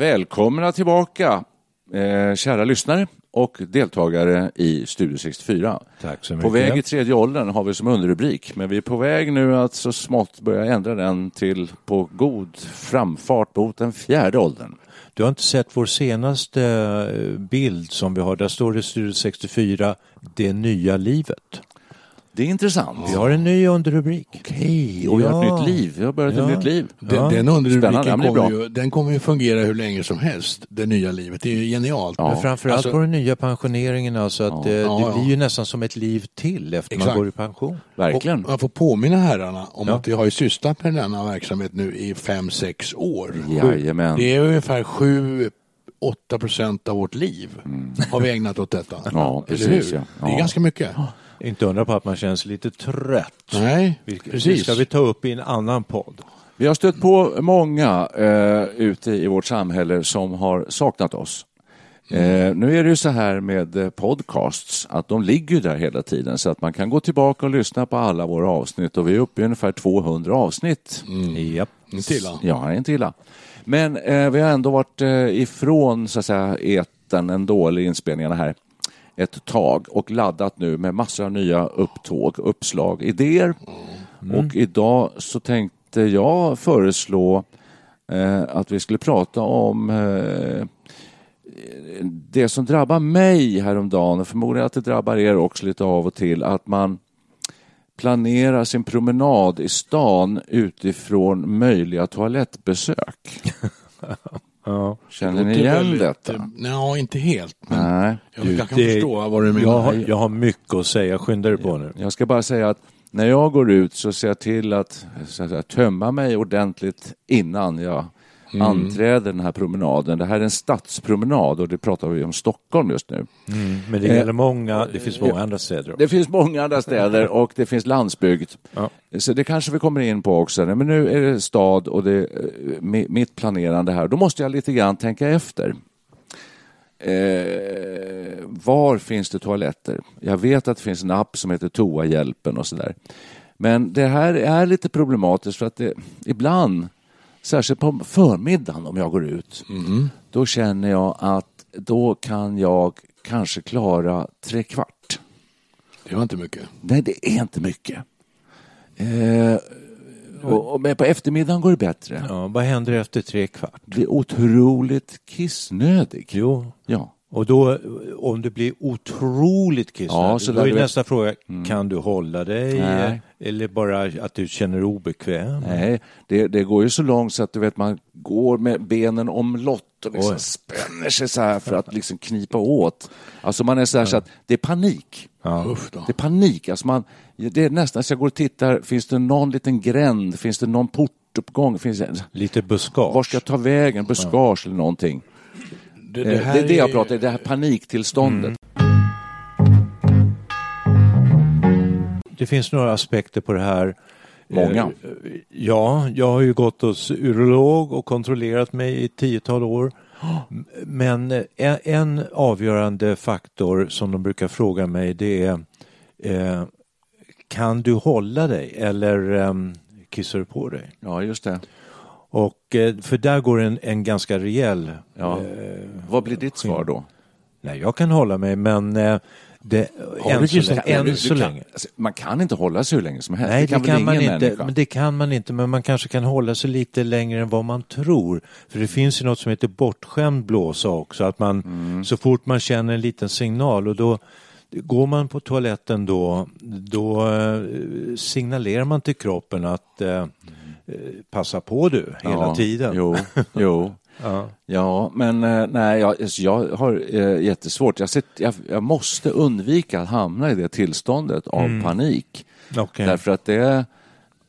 Välkomna tillbaka, eh, kära lyssnare och deltagare i Studio 64. Tack så mycket. På väg i tredje åldern har vi som underrubrik, men vi är på väg nu att så smått börja ändra den till på god framfart mot den fjärde åldern. Du har inte sett vår senaste eh, bild som vi har. Där står det Studio 64, det nya livet. Det är intressant. Vi har en ny underrubrik. Okej, och vi har ett nytt liv. Vi har börjat Ja. ett nytt liv. Den, den underrubriken är kommer bra. ju, den kommer ju fungera hur länge som helst, det nya livet. Det är ju genialt. Ja. Men framförallt Alltså- på den nya pensioneringen alltså att Ja. eh, Ja, det ja. blir ju nästan som ett liv till efter man Exakt. går i pension. Verkligen. Och jag får påminna herrarna om Ja. att vi har ju sysslat med denna verksamhet nu i fem sex år. Jajamän. Det är ungefär 7-8 procent av vårt liv har vi ägnat åt detta. Mm. Ja, Eller precis, hur? ja. Det är Ja. ganska mycket. Inte undra på att man känns lite trött. Nej, Vilket- Det precis. ska vi ta upp i en annan podd. Vi har stött på många eh, ute i vårt samhälle som har saknat oss. Eh, nu är det ju så här med eh, podcasts att de ligger ju där hela tiden så att man kan gå tillbaka och lyssna på alla våra avsnitt och vi är uppe i ungefär 200 avsnitt. Japp. Inte illa. Ja, inte illa. Men eh, vi har ändå varit eh, ifrån så att säga etern, en dålig inspelningarna här ett tag och laddat nu med massor av nya upptåg, uppslag, idéer. Och idag så tänkte jag föreslå eh, att vi skulle prata om eh, det som drabbar mig häromdagen och förmodligen att det drabbar er också lite av och till, att man planerar sin promenad i stan utifrån möjliga toalettbesök. Ja. Känner ni igen väldigt- detta? Nej, inte helt. Men Nej. jag, jag kan det- förstå vad du menar. Jag har, jag har mycket att säga, skynda dig på nu. Jag ska bara säga att när jag går ut så ser jag till att, så att säga, tömma mig ordentligt innan jag anträder den här promenaden. Det här är en stadspromenad och det pratar vi om Stockholm just nu. Men det Eh, gäller många, det finns många andra städer också. Det finns många andra städer och det finns landsbygd. Ja. Så det kanske vi kommer in på också. Men nu är det stad och det är mi- mitt planerande här. Då måste jag lite grann tänka efter. Eh, var finns det toaletter? Jag vet att det finns en app som heter Toahjälpen och sådär. Men det här är lite problematiskt för att det, ibland, särskilt på förmiddagen om jag går ut, då känner jag att då kan jag kanske klara tre kvart. Det var inte mycket. Nej, det är inte mycket. Eh, och, och, men på eftermiddagen går det bättre. Ja, vad händer efter tre kvart? Blir otroligt kissnödig. Jo, Ja. Och då om det blir otroligt Ja, kissnödig, så då är du- nästa fråga, kan du hålla dig? Nej. Eller bara att du känner dig obekväm? Nej, det, det går ju så långt så att du vet man går med benen omlott och liksom Oj. spänner sig så här för att liksom knipa åt. Alltså man är så här så att det är panik. Ja. Det är panik. Alltså man, det är nästan så jag går och tittar, finns det någon liten gränd, finns det någon portuppgång, finns det, Lite buskage? var ska jag ta vägen, buskage eller någonting. Det, Det, det är det jag pratar om, det här paniktillståndet. Det finns några aspekter på det här. Många. Eh, Ja, jag har ju gått hos urolog och kontrollerat mig i ett tiotal år. Men eh, en, en avgörande faktor som de brukar fråga mig det är eh, kan du hålla dig eller eh, kissar du på dig? Ja, just det. Och eh, för där går en, en ganska rejäl Ja. Vad blir ditt svar då? Nej, jag kan hålla mig men eh, Det, Har än du så länge. Än så kan, länge. alltså, man kan inte hålla sig hur länge som helst. Nej, det kan, väl man ingen inte. människa? Men det kan man inte, men man kanske kan hålla sig lite längre än vad man tror. För det finns ju något som heter bortskämd blåsa också, att man Mm. så fort man känner en liten signal och då går man på toaletten då, då eh, signalerar man till kroppen att eh, eh, passa på du hela ja, tiden. Jo, jo. Ja. Ja, men eh, nej, jag, alltså, jag har eh, jättesvårt. Jag, sitter, jag, jag måste undvika att hamna i det tillståndet av Mm. panik. Okej. Därför att det,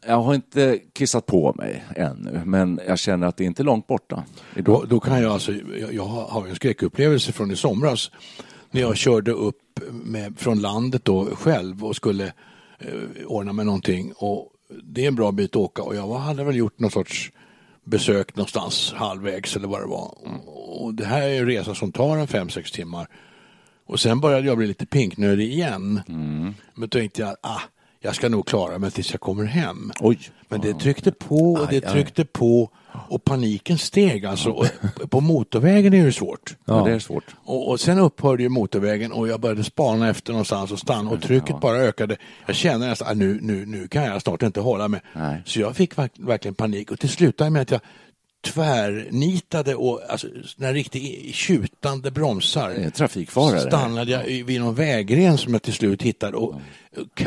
jag har inte kissat på mig ännu, men jag känner att det inte är långt borta. Då, då kan jag alltså, jag, jag har en skräckupplevelse från i somras när jag körde upp med, från landet då själv och skulle eh, ordna med någonting och det är en bra bit att åka och jag hade väl gjort någon sorts besök någonstans halvvägs eller vad det var. Och det här är en resa som tar en fem sex timmar. Och sen började jag bli lite pinknödig igen. Men då tänkte jag, ah, jag ska nog klara mig tills jag kommer hem. Oj. Men det tryckte på och det tryckte på och paniken steg alltså. På motorvägen är det svårt. Ja. det är svårt. Och, och sen upphörde ju motorvägen och jag började spana efter någonstans och stanna och trycket bara ökade. Jag kände nästan att nu, nu, nu kan jag snart inte hålla mig. Nej. Så jag fick verk, verkligen panik och till slut med att jag tvärnitade och alltså, när riktigt tjutande bromsar. Trafikfara. Stannade jag vid någon vägren som jag till slut hittade och k-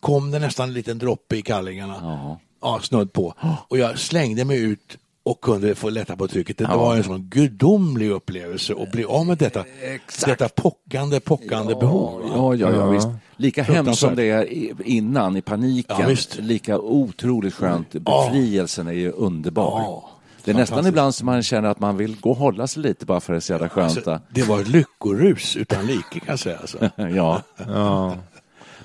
kom det nästan en liten droppe i kallingarna. Ja. Ja, snudd på. Och jag slängde mig ut och kunde få lätta på trycket. Det Ja. var en sån gudomlig upplevelse att bli av med detta, detta pockande, pockande behov. Ja, ja, ja, visst. Lika hemskt som det är innan, i paniken, Ja, lika otroligt skönt. Ja. Befrielsen är ju underbar. Ja, det är nästan ibland som man känner att man vill gå och hålla sig lite bara för att det är så jävla skönt. Alltså, det var ett lyckorus utan like kan jag säga. Alltså. ja. Ja.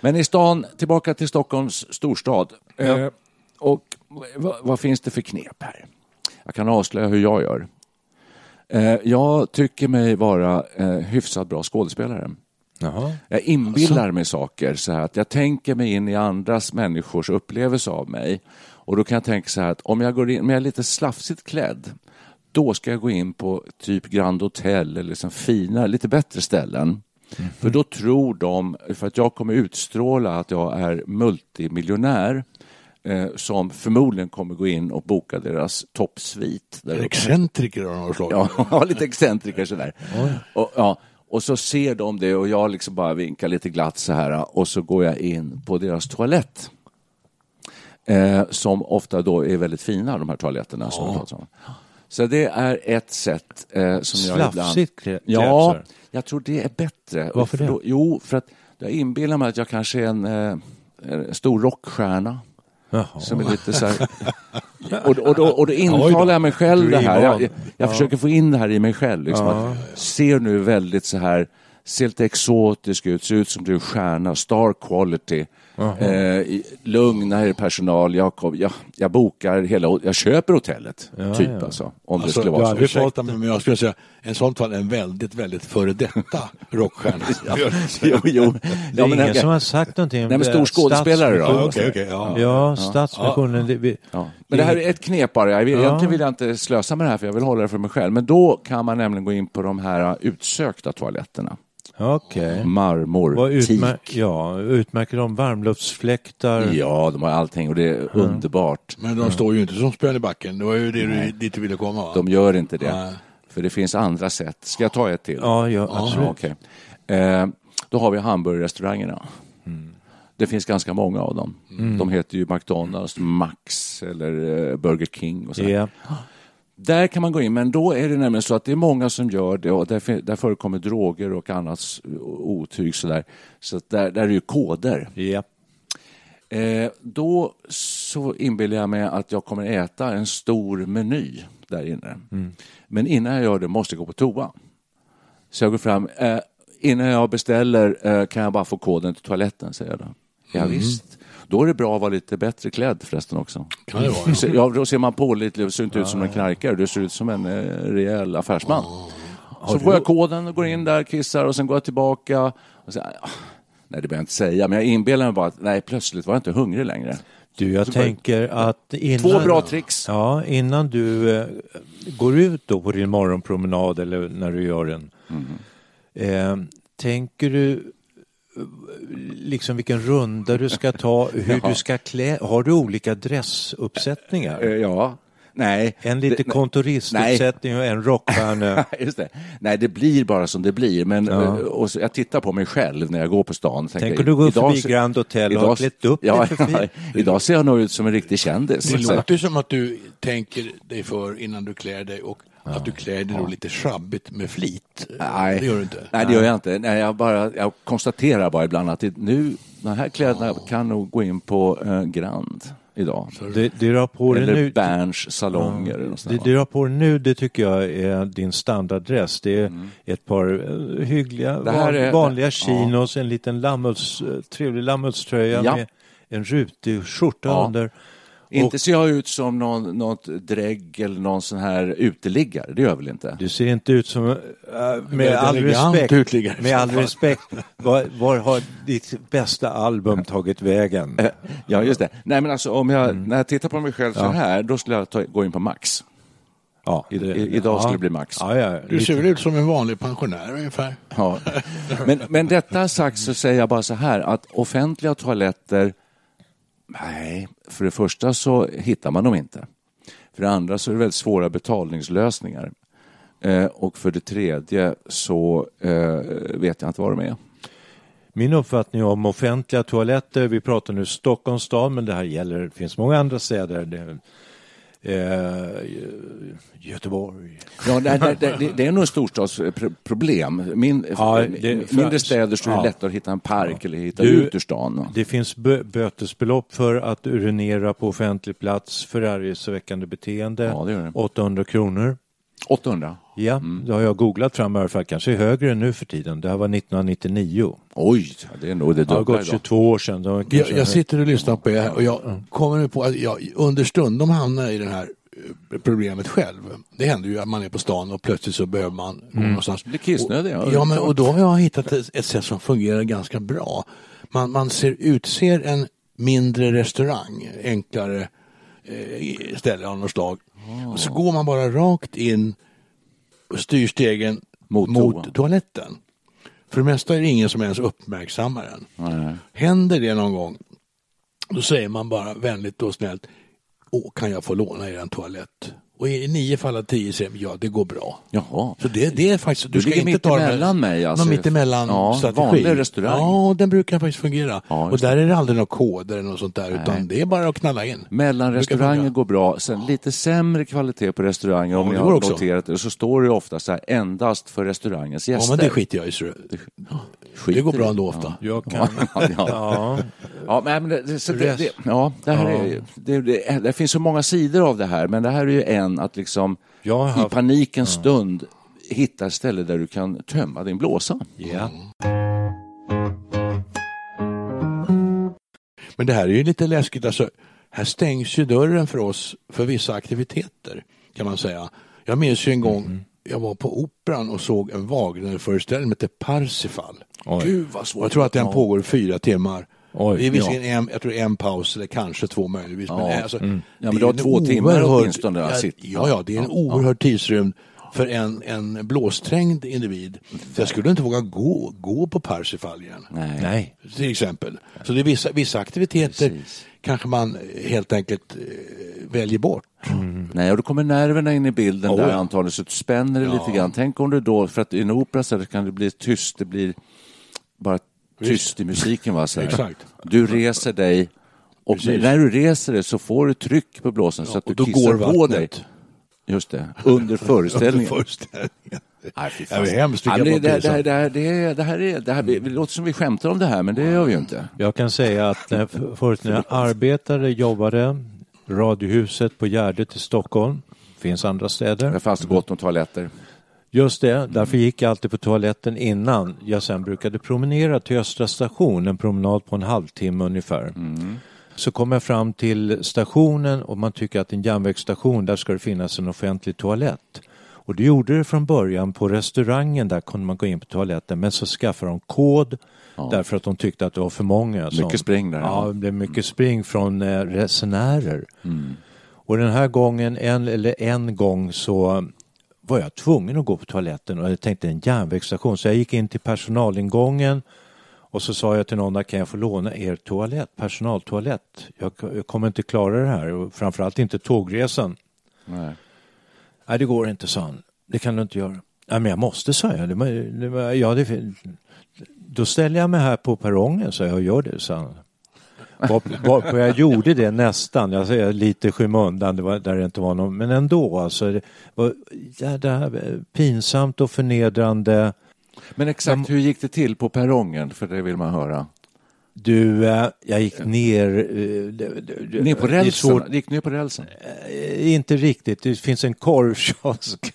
Men i stan, tillbaka till Stockholms storstad. Eh, och vad, vad finns det för knep här? Jag kan avslöja hur jag gör. Eh, jag tycker mig vara eh, hyfsat bra skådespelare. Jaha. Jag inbillar mig saker så här att jag tänker mig in i andras människors upplevelse av mig. Och då kan jag tänka så här att om jag, går in, om jag är lite slafsigt klädd då ska jag gå in på typ Grand Hotel eller liksom finare, lite bättre ställen. För då tror de, för att jag kommer utstråla att jag är multimiljonär eh, som förmodligen kommer gå in och boka deras toppsvit. där excentriker av något slag. Ja, lite excentriker sådär. Och, ja, och så ser de det och jag liksom bara vinkar lite glatt så här och så går jag in på deras toalett. Eh, som ofta då är väldigt fina, de här toaletterna. Som jag om. Så det är ett sätt eh, som jag ibland... Slafsigt Ja, jag tror det är bättre. Varför För det? Jo, för att jag inbillar mig att jag kanske är en, eh, en stor rockstjärna. Jaha. Som är lite så här... och, och, då, och då intalar jag mig själv det här. Jag, jag, jag försöker få in det här i mig själv. Liksom, att, ser nu väldigt så här, ser lite exotisk ut, ser ut som du är stjärna, star quality. Eh, lugna er personal, jag, kom, jag, jag bokar hela, jag köper hotellet. typ ja. alltså. Om det Alltså, skulle jag vara så. med men jag skulle säga en sån fall en väldigt, väldigt före detta rockstjärna. jo, jo. Det är Ja, men, ingen jag- som har sagt någonting Nej, men det. stor skådespelare då? Ja, okej, okej, ja. Ja, Stadsmissionen. Det, vi, Ja. Men det här är ett knep bara. Jag vill, Ja. Egentligen vill jag inte slösa med det här för jag vill hålla det för mig själv. Men då kan man nämligen gå in på de här utsökta toaletterna. Okej. Marmor, Vad utmär- teak. ja, utmärker de varmluftsfläktar? Ja, de har allting och det är underbart. Men de står ju inte som spön i backen. Det var ju det du, dit du ville komma va? De gör inte det. Nej. För det finns andra sätt. Ska jag ta ett till? Ja, ja, absolut. Ja, okej. eh, då har vi hamburgerrestaurangerna. Mm. Det finns ganska många av dem. De heter ju McDonalds, Max eller eh, Burger King och så. Ja. Där kan man gå in, men då är det nämligen så att det är många som gör det och där, där förekommer droger och annat otyg. Så att där, där är det ju koder. Ja. Eh, då så inbillar jag mig att jag kommer äta en stor meny där inne. Men innan jag gör det måste jag gå på toa. Så jag går fram. Eh, innan jag beställer eh, kan jag bara få koden till toaletten, säger jag då. Ja, visst. Då är det bra att vara lite bättre klädd förresten också. Kan det vara. Ja, då ser man pålitlig och ser inte ut som en knarkare. Du ser ut som en eh, rejäl affärsman. Så får jag koden och går in där, kissar och sen går jag tillbaka. Och så, ah, nej, det behöver jag inte säga, men jag inbillar mig bara att nej, plötsligt var jag inte hungrig längre. Du, jag tänker att innan... Två bra tricks. Ja, innan du eh, går ut då på din morgonpromenad eller när du gör den. Mm. Eh, tänker du liksom vilken runda du ska ta, hur du ska klä. Har du olika dressuppsättningar? Eh, Ja, nej. En lite Det- kontoristuppsättning och en rockstjärna. Just det. Nej, det blir bara som det blir. Men, Ja. eh, och så, jag tittar på mig själv när jag går på stan. tänker, Tänk om du idag förbi Grand Hotel och har klätt upp ja, dig för. Idag ser jag nog ut som en riktig kändis. Det låter ju som att du tänker dig för innan du klär dig och att du klär dig då lite sjabbigt med flit. Nej, Det gör du inte. Nej, det gör jag inte. Nej, jag, bara, jag konstaterar bara ibland att det, nu, de här kläderna kan nog gå in på eh, Grand idag. Det, det du har på dig Eller nu, Berns salonger. sånt det, du har på dig nu, det tycker jag är din standarddress. Det är ett par eh, hyggliga, Mm. Van, är- vanliga ja. chinos, en liten lammuls, eh, trevlig lammullströja Ja. med en rutig skjorta Ja. under. Inte ser jag ut som någon, något drägg eller någon sån här uteliggare. Det gör jag väl inte? Du ser inte ut som, äh, med all respekt, med all respekt, var, var har ditt bästa album tagit vägen? Eh, Ja, just det. Nej, men alltså om jag, Mm. när jag tittar på mig själv så här, då skulle jag ta, gå in på Max. Ja, I- i- idag skulle det bli Max. Ja, ja, Du ser ut som en vanlig pensionär ungefär. Ja. Men, men detta sagt så säger jag bara så här att offentliga toaletter, nej, för det första så hittar man dem inte. För det andra så är det väldigt svåra betalningslösningar. Eh, och för det tredje så eh, vet jag inte vad de är. Min uppfattning om offentliga toaletter, vi pratar nu Stockholms stad, men det här gäller, det finns många andra städer. Det, Göteborg. Ja, det, det, det, det är nog ett storstadsproblem. Min, Ja, det- mindre städer så är det ja. lättare att hitta en park eller hitta Du- ut ur stan. Det finns bö- bötesbelopp för att urinera på offentlig plats, förargelseväckande beteende. Ja, det gör det. 800 kronor. 800. Ja, det har jag googlat fram i alla fall, kanske högre än nu för tiden. Det här var 1999. Oj, det är nog det Det har dubbla gått idag. 22 år sedan. Det Jag, jag sitter och lyssnar på er och jag kommer nu på att jag understundom hamnar i det här eh, problemet själv. Det händer ju att man är på stan och plötsligt så behöver man gå någonstans. Blir kissnödig, ja. Och, ja, men, och då har jag hittat ett, ett sätt som fungerar ganska bra. Man, man ser, utser en mindre restaurang, enklare eh, ställe av något slag. Och så går man bara rakt in och styr stegen Mot mot, toa. toaletten. För det mesta är det ingen som ens uppmärksammar den. Nej. Händer det någon gång, då säger man bara vänligt och snällt, Åh, kan jag få låna er en toalett? Och i nio fall av tio säger de, ja det går bra. Jaha. Så det, det är faktiskt, du Du ska inte ta emellan mig, alltså. Någon mittemellan Ja, strategi. vanlig restaurang. Ja, den brukar faktiskt fungera. Ja, och där är det aldrig några koder eller något sånt där, Nej. utan det är bara att knalla in. Mellanrestauranger går bra, sen lite sämre kvalitet på restauranger om Ja, det går har noterat det. Så står det ofta så här, endast för restaurangens Ja, gäster. men det skiter jag i. Skiter det går bra i. ändå ofta. Jag kan... Ja, ja. Ja, Ja, men det, så det, det, ja, det, här Ja. Är, det, det, det finns så många sidor av det här, men det här är ju en att liksom har i haft- panikens stund hitta ett ställe där du kan tömma din blåsa. ja. Men det här är ju lite läskigt. Alltså, här stängs ju dörren för oss för vissa aktiviteter kan man säga. Jag minns ju en gång Mhm. Jag var på Operan och såg en Wagner-föreställning som heter Parsifal. Oj. Gud vad svårt. Jag tror att den Ja. pågår i fyra timmar. Oj, det är visserligen en, jag tror en paus eller kanske två möjligtvis. Ja. Men, alltså, Mm. Ja, men det du har två timmar oerhörd- åtminstone Ja, sitta. ja, ja, det är en Ja, oerhörd tidsrymd för en, en blåsträngd individ. Så jag skulle inte våga gå, gå på Parsifal igen. Nej. Nej. Till exempel. Så det är vissa, vissa aktiviteter Precis. kanske man helt enkelt eh, väljer bort. Nej, och då kommer nerverna in i bilden Oh, där ja. antagligen, så du spänner det Ja. lite grann. Tänk om du då, för att i en opera så kan det bli tyst, det blir bara tyst i musiken. Va? Så. Exakt. Du reser dig och Precis. när du reser dig så får du tryck på blåsan så att du kissar går på vattnet. dig. Just det, under föreställningen. Under föreställningen. Nej, fy Ja, det är fan. hemskt, Ja, det, det, det, det, det, det här är, det här, låter som vi skämtar om det här, men det gör vi ju inte. Jag kan säga att när, förut när jag arbetade, jobbade, Radiohuset på Gärdet i Stockholm, finns andra städer. Där fanns det gott om toaletter. Just det, därför gick jag alltid på toaletten innan jag sen brukade promenera till Östra station, en promenad på en halvtimme ungefär. Så kom jag fram till stationen och man tycker att en järnvägsstation, där ska det finnas en offentlig toalett. Och det gjorde det från början på restaurangen, där kunde man gå in på toaletten, men så skaffade de kod därför att de tyckte att det var för många. som- Mycket spring där, ja. Ja, det blev mycket spring från eh, resenärer. Och den här gången, en eller en gång så var jag tvungen att gå på toaletten och jag tänkte en järnvägsstation så jag gick in till personalingången Och så sa jag till någon, kan jag få låna er toalett, personaltoalett? Jag, jag kommer inte klara det här och framförallt inte tågresan. Nej. Nej, det går inte, sa han. Det kan du inte göra. Nej, men jag måste, sa jag. Det, var- det, var- ja, det, då ställer jag mig här på perrongen, så jag gör det, sa han. Var- Varpå jag gjorde det nästan, jag säger lite skymundan, det var, där det inte var någon, men ändå alltså. Det var ja, det här, pinsamt och förnedrande. Men exakt hur gick det till på perrongen? För det vill man höra. Du, eh, jag gick ner... eh, Ner på rälsen? svårt- Gick ner på rälsen? Eh, Inte riktigt, det finns en korvkiosk.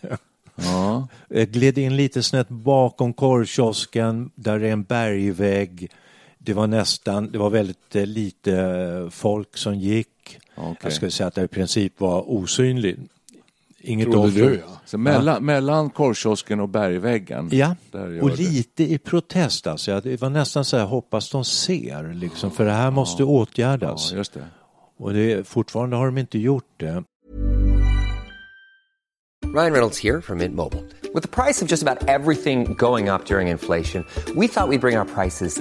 Ja. Jag gled in lite snett bakom korvkiosken, där är en bergvägg. Det var nästan, det var väldigt lite folk som gick. Okej. Jag skulle säga att det i princip var osynligt. Inget Trodde offer. du ja. Så mellan, mellan korvkiosken och bergväggen? Ja, och det. lite i protest alltså. Jag- Det var nästan så här, hoppas de ser liksom, för det här måste åtgärdas. Ja, just det. Och det, fortfarande har de inte gjort det. Ryan Reynolds here from Mint Mobile. With the price of just about everything going up during inflation, we thought we'd bring our prices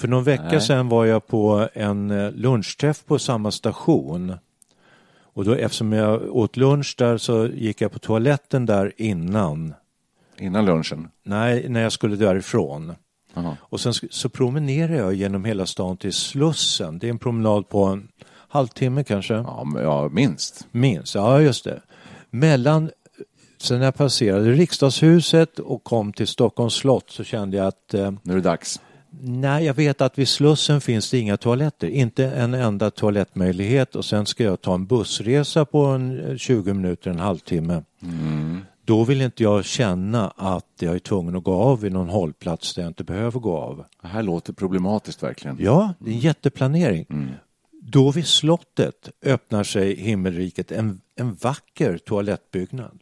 För någon vecka Nej. sedan var jag på en eh, lunchträff på samma station. Och då, eftersom jag åt lunch där så gick jag på toaletten där innan. Innan lunchen? Nej, när jag skulle därifrån. Jaha. Och sen så promenerade jag genom hela stan till Slussen. Det är en promenad på en halvtimme kanske. Ja, ja, minst. Minst, ja just det. Mellan, sen jag passerade riksdagshuset och kom till Stockholms slott så kände jag att eh, Nu är det dags. Nej, jag vet att vid Slussen finns det inga toaletter. Inte en enda toalettmöjlighet och sen ska jag ta en bussresa på en eh, 20 minuter, en halvtimme. Då vill inte jag känna att jag är tvungen att gå av vid någon hållplats där jag inte behöver gå av. Det här låter problematiskt verkligen. Ja, det är en jätteplanering. Då vid slottet öppnar sig himmelriket, en, en vacker toalettbyggnad.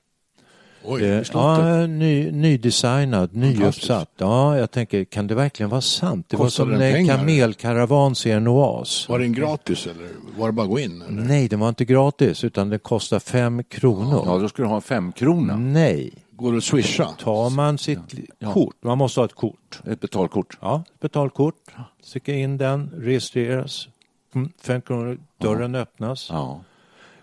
Oj, Eh. Ja, ny, nydesignad, nyuppsatt. Ja, jag tänker, kan det verkligen vara sant? Det var Kostar som när en kamelkaravan ser en oas. Var den gratis eller var det bara att gå in? Eller? Nej, den var inte gratis utan den kostar fem kronor. Ja, då ska du ha en femkrona. Nej, Går det att swisha? tar man sitt li- kort, man måste ha ett kort. Ett betalkort. Ja, betalkort, sticka in den, registreras, Mm, fem kronor, dörren öppnas. Ja.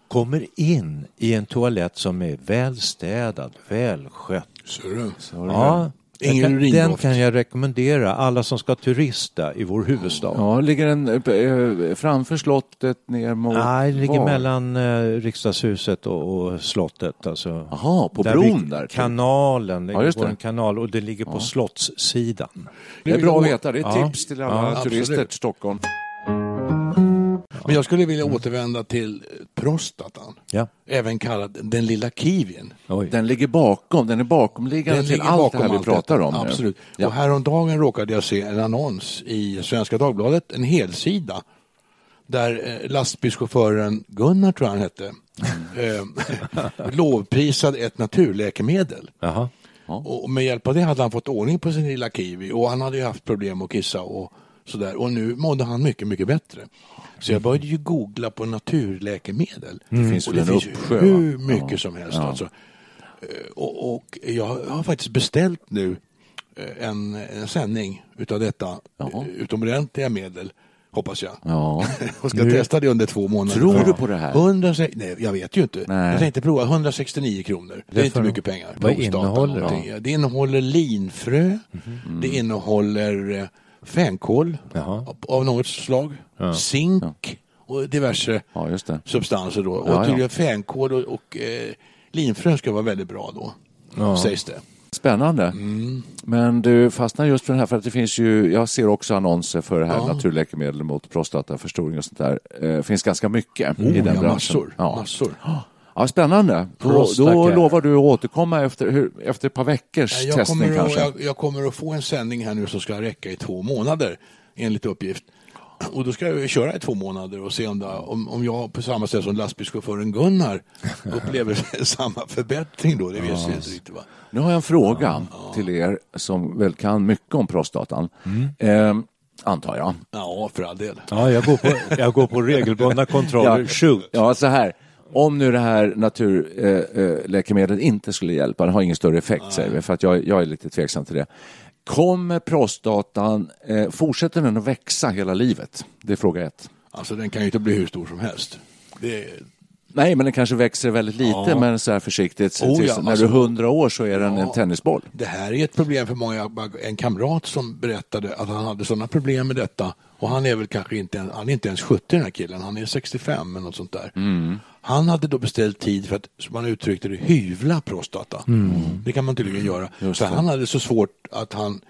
Kommer in i en toalett som är välstädad, välskött. Ser du? Ja, Ingen den, kan, den kan jag rekommendera alla som ska turista i vår huvudstad. Ja, ligger den eh, eh, framför slottet ner mot... Nej, det ligger var? mellan eh, riksdagshuset och, och slottet. Alltså, på Där bron vi- där. typ. Kanalen, det Ja, just det. en kanal och det ligger på slottssidan. Det är bra att veta. Det är Ja. tips till alla Ja, turister absolut. till Stockholm. Men jag skulle vilja återvända till prostatan. Ja. Även kallad den lilla kiwin. Oj. Den ligger bakom, den är bakomliggande till ligger allt det här bakom vi allt pratar detta. om. nu. Absolut. Ja. Och häromdagen råkade jag se en annons i Svenska Dagbladet, en helsida, där eh, lastbilschauffören Gunnar, tror jag han hette, eh, lovprisade ett naturläkemedel. Jaha. Och med hjälp av det hade han fått ordning på sin lilla kiwi och han hade ju haft problem att kissa och Sådär. Och nu mådde han mycket, mycket bättre. Så jag började ju googla på naturläkemedel. Det finns och det finns uppsjö, hur mycket Ja. som helst. Ja. Alltså. Eh, Och, och jag har faktiskt beställt nu eh, en, en sändning utav detta Ja. eh, utomordentliga medel, hoppas jag. Ja. och ska testa det under två månader. Tror du på det här? 100, nej, jag vet ju inte. Nej. Jag tänkte prova 169 kronor. Det är Det inte mycket pengar. Vad innehåller någonting. Det innehåller linfrö, det innehåller eh, fänkål av- av något slag, zink och diverse substanser då. Och Ja, ja. fänkål och, och eh, linfrön ska vara väldigt bra då, sägs det. Spännande. Mm. Men du fastnar just för den här för att det finns ju, jag ser också annonser för det här Ja. naturläkemedel mot prostataförstoring och sånt där. Det finns ganska mycket i Oh, den ja, branschen. massor, Ja. massor. Ja, spännande. Då, då lovar du att återkomma efter, hur, efter ett par veckors Jag testning kommer, att, kanske. jag, jag kommer att få en sändning här nu som ska räcka i två månader enligt uppgift. Och då ska jag köra i två månader och se om, det, om, om jag på samma sätt som lastbilschauffören Gunnar upplever samma förbättring då. Det vet jag inte riktigt. Va? Nu har jag en fråga till er som väl kan mycket om prostatan. Eh, antar jag. Ja, för all del. Ja, jag går på, jag går på regelbundna kontroller. Shoot! Ja, så här. Om nu det här naturläkemedlet eh, eh, inte skulle hjälpa, det har ingen större effekt säger vi, för att jag, jag är lite tveksam till det. Kommer prostatan, eh, fortsätter den att växa hela livet? Det är fråga ett. Alltså den kan ju inte bli hur stor som helst. Det är, Nej, men den kanske växer väldigt lite, Ja. men så här försiktigt. Oh, tills, ja, när alltså- du är hundra år så är den Ja. en tennisboll. Det här är ett problem för många. En kamrat som berättade att han hade sådana problem med detta. Och han är väl kanske inte, han är inte ens 70 den här killen. Han är 65 eller något sånt där. Mm. Han hade då beställt tid för att, som man uttryckte det, hyvla prostata. Det kan man tydligen göra. Mm. Just så det. han hade så svårt att han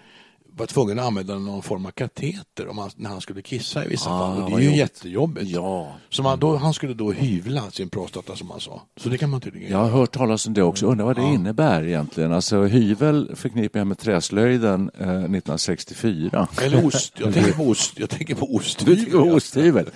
var tvungen att använda någon form av kateter om han, när han skulle kissa i vissa Ah, fall. Och det är ju jobbigt. jättejobbigt. Ja. Så man, då, han skulle då hyvla sin prostata som han sa. Så det kan man tydligen Jag har hört talas om det också, undrar vad det innebär egentligen. Alltså hyvel förknippar jag med träslöjden eh, 1964. Eller ost. Jag tänker på ost. Jag tänker på Du osthyvel. tycker osthyvel?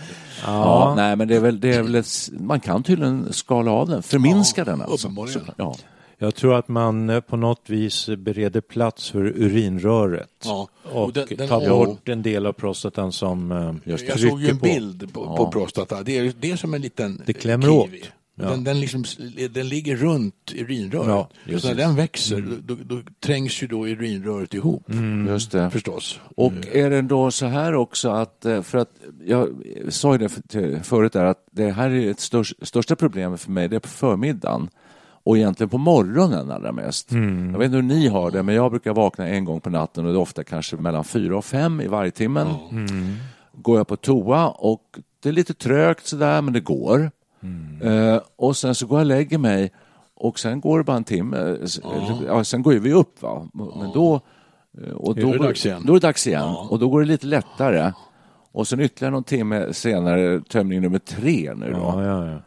Ja. nej men det är väl, det är väl ett, man kan tydligen skala av den, förminska Ja, den alltså. Så- Ja. Jag tror att man eh, på något vis bereder plats för urinröret Ja. och, Och den- den- tar ja. bort en del av prostatan som eh, Just. Jag såg ju en på. bild på, på prostata. Det är, det är som en liten Det klämmer kiwi. åt. Ja. Den, den, liksom, den ligger runt urinröret. Ja, så när den växer då, då trängs ju då urinröret ihop. Just det. Förstås. Och är det då så här också att, eh, för att jag sa ju det förut där att det här är ett störst, största problemet för mig, det är på förmiddagen och egentligen på morgonen allra mest. Jag vet inte hur ni har det, men jag brukar vakna en gång på natten och det är ofta kanske mellan fyra och fem i varje timmen. Går jag på toa och det är lite trögt sådär, men det går. Eh, och sen så går jag och lägger mig och sen går det bara en timme. S- Ja, sen går vi upp va. Men då... eh, Och Är då, det går- dags igen? då är det dags igen. Och då går det lite lättare. Och sen ytterligare någon timme senare, tömning nummer tre nu då, Ja, ja, ja.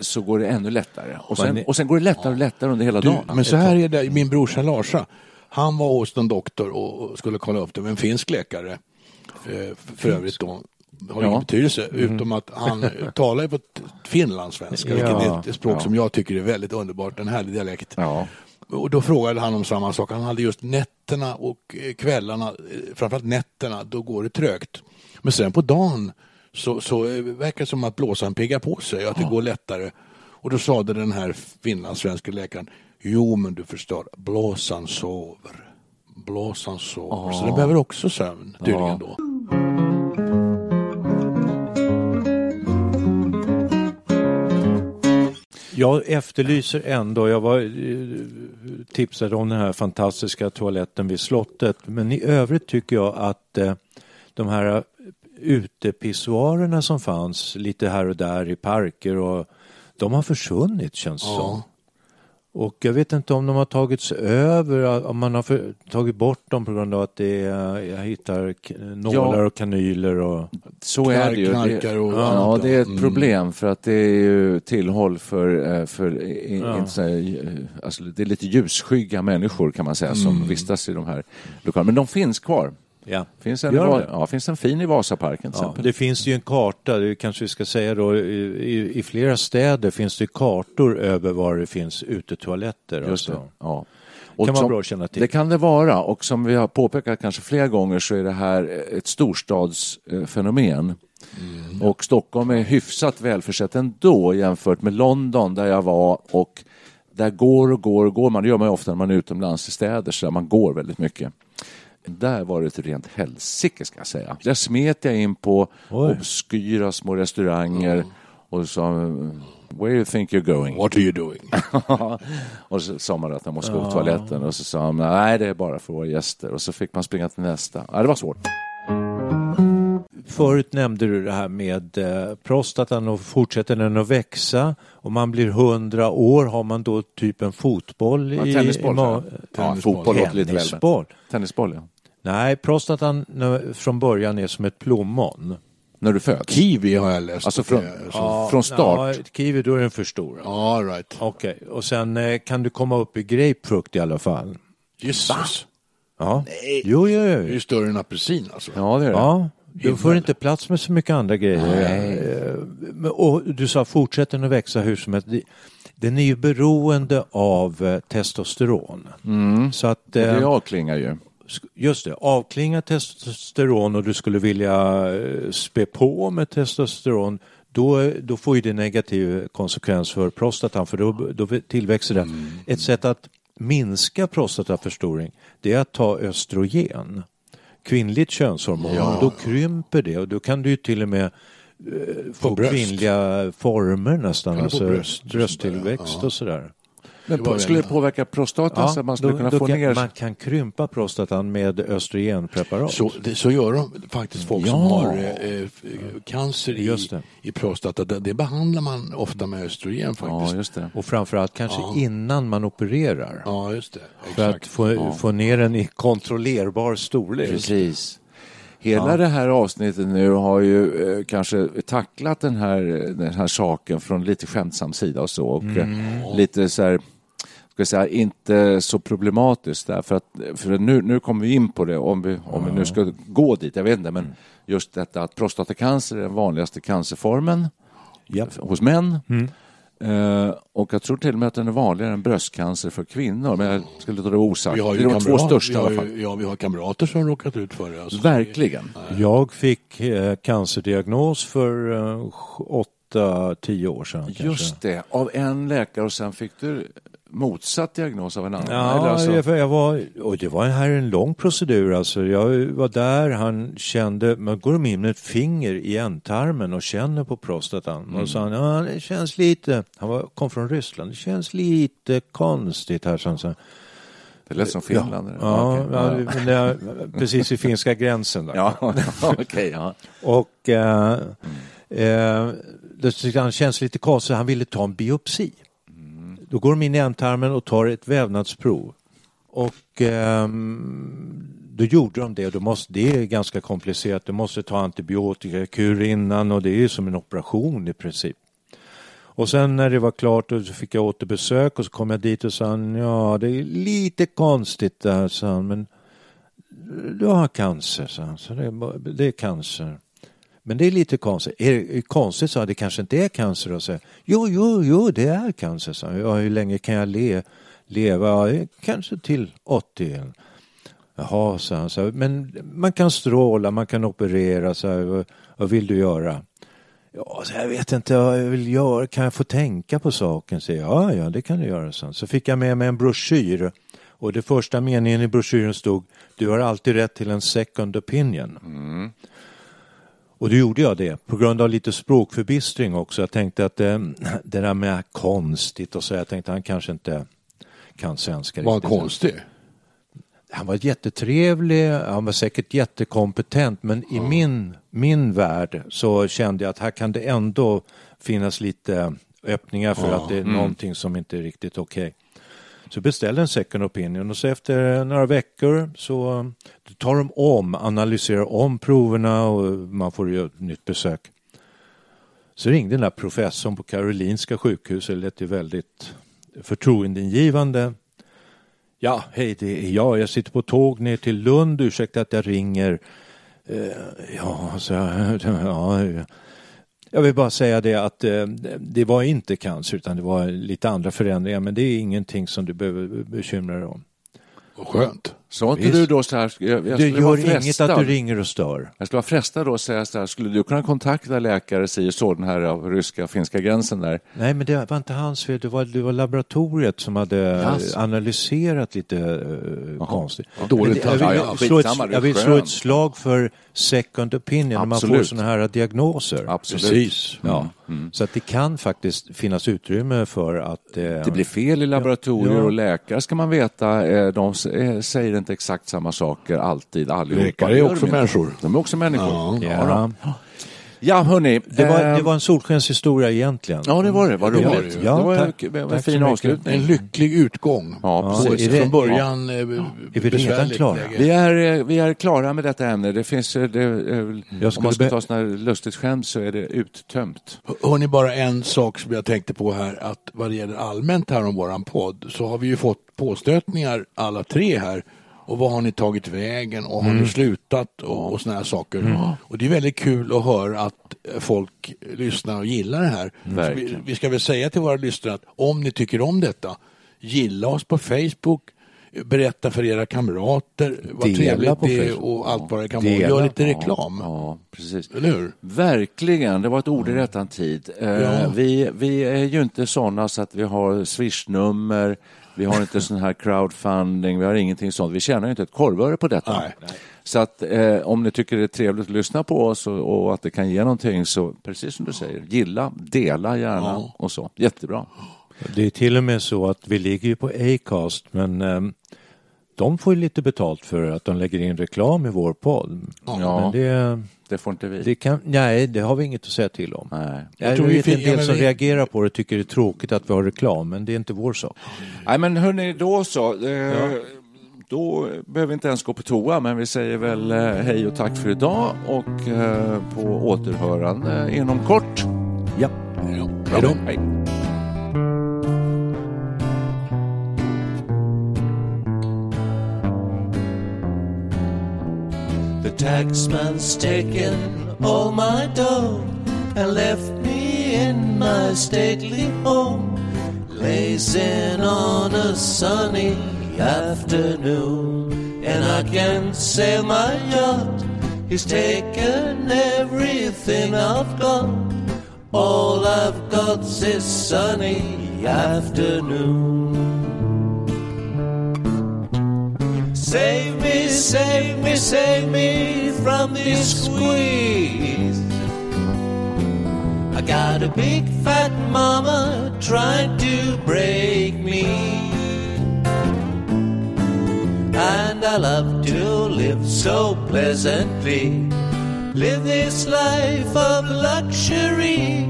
Så går det ännu lättare. Och sen, och sen går det lättare och lättare under hela Du, dagen. men så här är det, min brorsa Larsa, han var hos en doktor och skulle kolla upp det en finsk läkare. Eh, För övrigt då, har Ja. ingen betydelse, utom att han talar på finlandssvenska, vilket Ja. är ett språk Ja. som jag tycker är väldigt underbart, en härlig dialekt. Ja. Och då frågade han om samma sak. Han hade just nätterna och eh, kvällarna, eh, framförallt nätterna, då går det trögt. Men sen på dagen så, så eh, verkar det som att blåsan piggar på sig, att det går lättare. Och då sade den här finlandssvenska läkaren, jo men du förstår, blåsan sover. Blåsan sover. Så den behöver också sömn tydligen då. Jag efterlyser ändå, jag var eh, tipsad om den här fantastiska toaletten vid slottet, men i övrigt tycker jag att eh, de här utepissoarerna som fanns lite här och där i parker och de har försvunnit känns det Ja. som. Och jag vet inte om de har tagits över, om man har för, tagit bort dem på grund av att det är, jag hittar nålar Ja. och kanyler och... Så är det ju. knarkar och ja, annat, det är ett ja. Mm. problem för att det är ju tillhåll för, eh, för i- Ja. inte så här, eh, alltså det är lite ljusskygga människor kan man säga som Mm. vistas i de här lokalerna. Men de finns kvar. Ja. Finns en, Gör det? ja, finns en fin i Vasaparken till Ja, exempel. det finns ju en karta, det kanske vi ska säga då, i, i, i flera städer finns det kartor över var det finns utetoaletter. Just det. Alltså. Ja. Och kan vara bra att känna till. Det kan det vara och som vi har påpekat kanske flera gånger så är det här ett storstadsfenomen. Mm. Och Stockholm är hyfsat välförsett ändå jämfört med London där jag var och där går och går och går man. Det gör man ju ofta när man är utomlands i städer så där man går väldigt mycket. Där var det ett rent helsike ska jag säga. Där smet jag in på Oj. obskyra små restauranger och sa Where do you think you're going? What are you doing? och så sa man att man måste gå på toaletten och så sa man nej det är bara för våra gäster och så fick man springa till nästa. Ja, det var svårt. Förut nämnde du det här med eh, prostatan och fortsätter den att växa. Om man blir hundra år har man då typ en fotboll Ja, i, tennisboll, i ja. ma- Ja, fotboll låter lite väl. Tennisboll. Tennisboll ja. Nej, prostatan från början är som ett plommon. När du föds? Kiwi har jag läst. Alltså från, Det är så- från start? Ja, kiwi då är den för stor. Ja, right. Okej, och sen eh, kan du komma upp i grapefrukt i alla fall. Jesus. Ja. Jo, jo, Det är jo. ju större än apelsin alltså. Ja det är det. Ja, du får inte plats med så mycket andra grejer. Eh, men- Och du sa fortsätter den att växa hur som helst. Det- Den är ju beroende av eh, testosteron. Så att, Och det eh, avklingar ju. Just det, avklingar testosteron och du skulle vilja eh, spä på med testosteron då, då får ju det negativ konsekvens för prostatan för då, då tillväxer den. Ett sätt att minska prostataförstoring det är att ta östrogen, kvinnligt könshormon. Då krymper det och då kan du ju till och med eh, få bröst. kvinnliga former nästan, få alltså bröst brösttillväxt? Ja. och sådär. Men var skulle det påverka prostatan så att man skulle då- kunna då få kan, ner... Man kan krympa prostatan med östrogenpreparat. Så, det, så gör de faktiskt folk som Ja. har eh, eh, cancer i, Just det. i prostata. Det, det behandlar man ofta med östrogen faktiskt. Ja, just det. Och framförallt kanske innan man opererar. Ja, just det. För Exakt. att få, få ner den i kontrollerbar storlek. Precis. Hela det här avsnittet nu har ju eh, kanske tacklat den här, den här saken från lite skämtsam sida och så. Och eh, lite så här, ska säga, inte så problematiskt där. För, att, för nu, nu kommer vi in på det, om vi, om vi nu ska gå dit, jag vet inte, men just detta att prostatacancer är den vanligaste cancerformen Ja. hos män. Eh, och jag tror till och med att den är vanligare än bröstcancer för kvinnor, men jag skulle låta det vara osagt. vi har Det ju är de två största vi i har alla ju- fall. Ja, vi har kamrater som har råkat ut för det. Alltså. Verkligen. Jag fick eh, cancerdiagnos för eh, åtta, tio år sedan. kanske. Just det, av en läkare och sen fick du motsatt diagnos av en annan. Ja, alltså, jag, var, och det var här en lång procedur. Alltså. Jag var där, han kände, man går in med ett finger i ändtarmen och känner på prostatan. Och sa han, ja, det känns lite, han var, kom från Ryssland, det känns lite konstigt här. Så han det lät som Finland. ja, ja, men det är precis vid finska gränsen. Där. ja, ja. Och eh, eh, det han känns lite konstigt, han ville ta en biopsi. Då går de in i ändtarmen och tar ett vävnadsprov. Och ehm, då gjorde de det och då måste, det är ganska komplicerat. Du måste ta antibiotikakur innan och det är ju som en operation i princip. Och sen när det var klart och så fick jag återbesök och så kom jag dit och sa ja det är lite konstigt där, sa han, men du har cancer, sa han, så det det är cancer. Men det är lite konstigt. Är det konstigt, sa han, det kanske inte är cancer? Och så, jo, jo, jo, det är cancer, sa han. Ja, hur länge kan jag le, leva? Ja, kanske till 80. Jaha, sa han. Så, men man kan stråla, man kan operera, så vad, vad vill du göra? Ja, så jag vet inte vad jag vill göra. Kan jag få tänka på saken? Så, ja, ja, det kan du göra. Så. så fick jag med mig en broschyr och det första meningen i broschyren stod Du har alltid rätt till en second opinion. Mm. Och då gjorde jag det på grund av lite språkförbistring också. Jag tänkte att eh, det där med konstigt och så, jag tänkte han kanske inte kan svenska Var riktigt. konstig. Han var jättetrevlig, han var säkert jättekompetent men i min, min värld så kände jag att här kan det ändå finnas lite öppningar för att det är någonting som inte är riktigt okej. Så beställde en second opinion och så efter några veckor så tar de om, analyserar om proverna och man får göra ett nytt besök. Så ringde den där professorn på Karolinska sjukhuset, det lät ju väldigt förtroendeingivande. Ja, hej, det är jag. Jag sitter på tåg ner till Lund. Ursäkta att jag ringer. Eh, ja, så, ja, jag vill bara säga det att eh, det var inte cancer utan det var lite andra förändringar men det är ingenting som du behöver bekymra dig om. Vad skönt. Sa inte Visst. du då så här, jag, jag Det gör inget att du ringer och stör. Jag skulle vara frestad då att säga så här, skulle du kunna kontakta läkare si så, den här av ryska finska gränsen där? Nej, men det var inte hans fel. Det var, det var laboratoriet som hade Jaså. analyserat lite uh, konstigt. Dåligt Men jag vill, Ja, ja, slå, ett, jag vill slå ett slag för second opinion när man får Absolut. sådana här diagnoser. Absolut. Precis. Ja. Så att det kan faktiskt finnas utrymme för att... eh, Det blir fel i laboratorier Ja. och läkare ska man veta. eh, De eh, säger inte exakt samma saker alltid allihopa. Läkare är också människor. De är också människor. Ja. Ja, Ja. ja hörni. Det var, eh, det var en solskenshistoria egentligen. Ja, det var det. Vad roligt. det. Ja, var tack. en, fin avslutning. En lycklig utgång. Ja, precis. Är det- från början eh, Är vi redan klara? läge. Vi är, eh, vi är klara med detta ämne. Det finns, det, om man ska ta sådana här lustigt skämt så är det uttömt. Hör ni bara en sak som jag tänkte på här att vad det gäller allmänt här om våran podd så har vi ju fått påstötningar alla tre här och vad har ni tagit vägen och har ni slutat och, och såna här saker. Och det är väldigt kul att höra att folk lyssnar och gillar det här. Vi, vi ska väl säga till våra lyssnare att om ni tycker om detta, gilla oss på Facebook, berätta för era kamrater vad Dela trevligt det är och allt vad det kan vara. Gör lite reklam. Ja, precis. Eller hur? Verkligen, det var ett ord i rättan tid. Eh, Ja. vi, vi är ju inte sådana så att vi har swishnummer, vi har inte sån här crowdfunding, vi har ingenting sånt. Vi tjänar ju inte ett korvöre på detta. Nej. Så att eh, om ni tycker det är trevligt att lyssna på oss och, och att det kan ge någonting så precis som du säger, gilla, dela gärna Ja. och så. Jättebra. Det är till och med så att vi ligger ju på Acast men ehm, de får ju lite betalt för att de lägger in reklam i vår podd. Ja. Men det, Det får inte vi. det kan, nej, det har vi inget att säga till om. Nej. Jag, tror vi vet en fin- ja, del men som vi- reagerar på det tycker det är tråkigt att vi har reklam, men det är inte vår sak. Nej men hörni, då så. Eh, Då behöver vi inte ens gå på toa, men vi säger väl eh, hej och tack för idag och eh, på återhörande inom kort. Ja. Hej då. Hej. The taxman's taken all my dough and left me in my stately home, lazing on a sunny afternoon. And I can't sail my yacht. He's taken everything I've got. All I've got's this sunny afternoon. Save me, save me, save me from this squeeze. I got a big fat mama trying to break me. And I love to live so pleasantly. Live this life of luxury,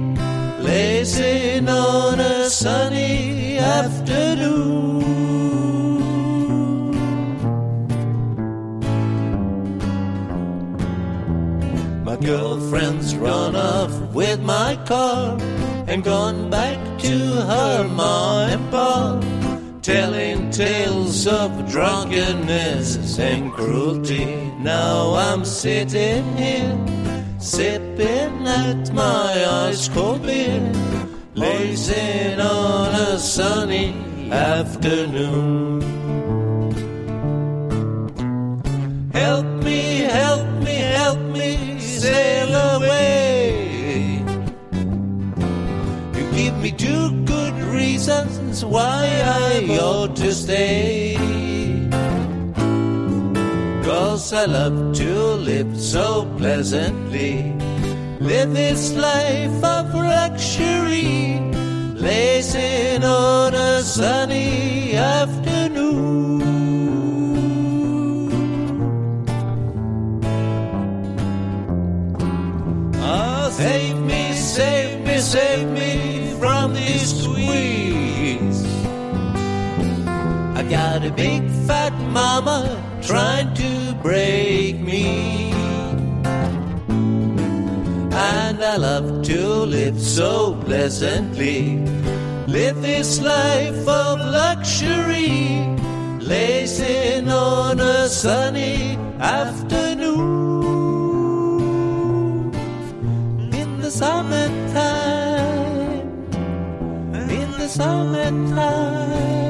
lazing on a sunny afternoon. Girlfriend's run off with my car and gone back to her ma and pa, telling tales of drunkenness and cruelty. Now I'm sitting here, sipping at my ice cold beer, lazing on a sunny afternoon. Help me, help me, help me sail away. You give me two good reasons why I ought to stay. Cause I love to live so pleasantly. Live this life of luxury, lazing on a sunny afternoon. Got a big fat mama trying to break me. And I love to live so pleasantly. Live this life of luxury, lazing on a sunny afternoon. In the summertime, in the summertime,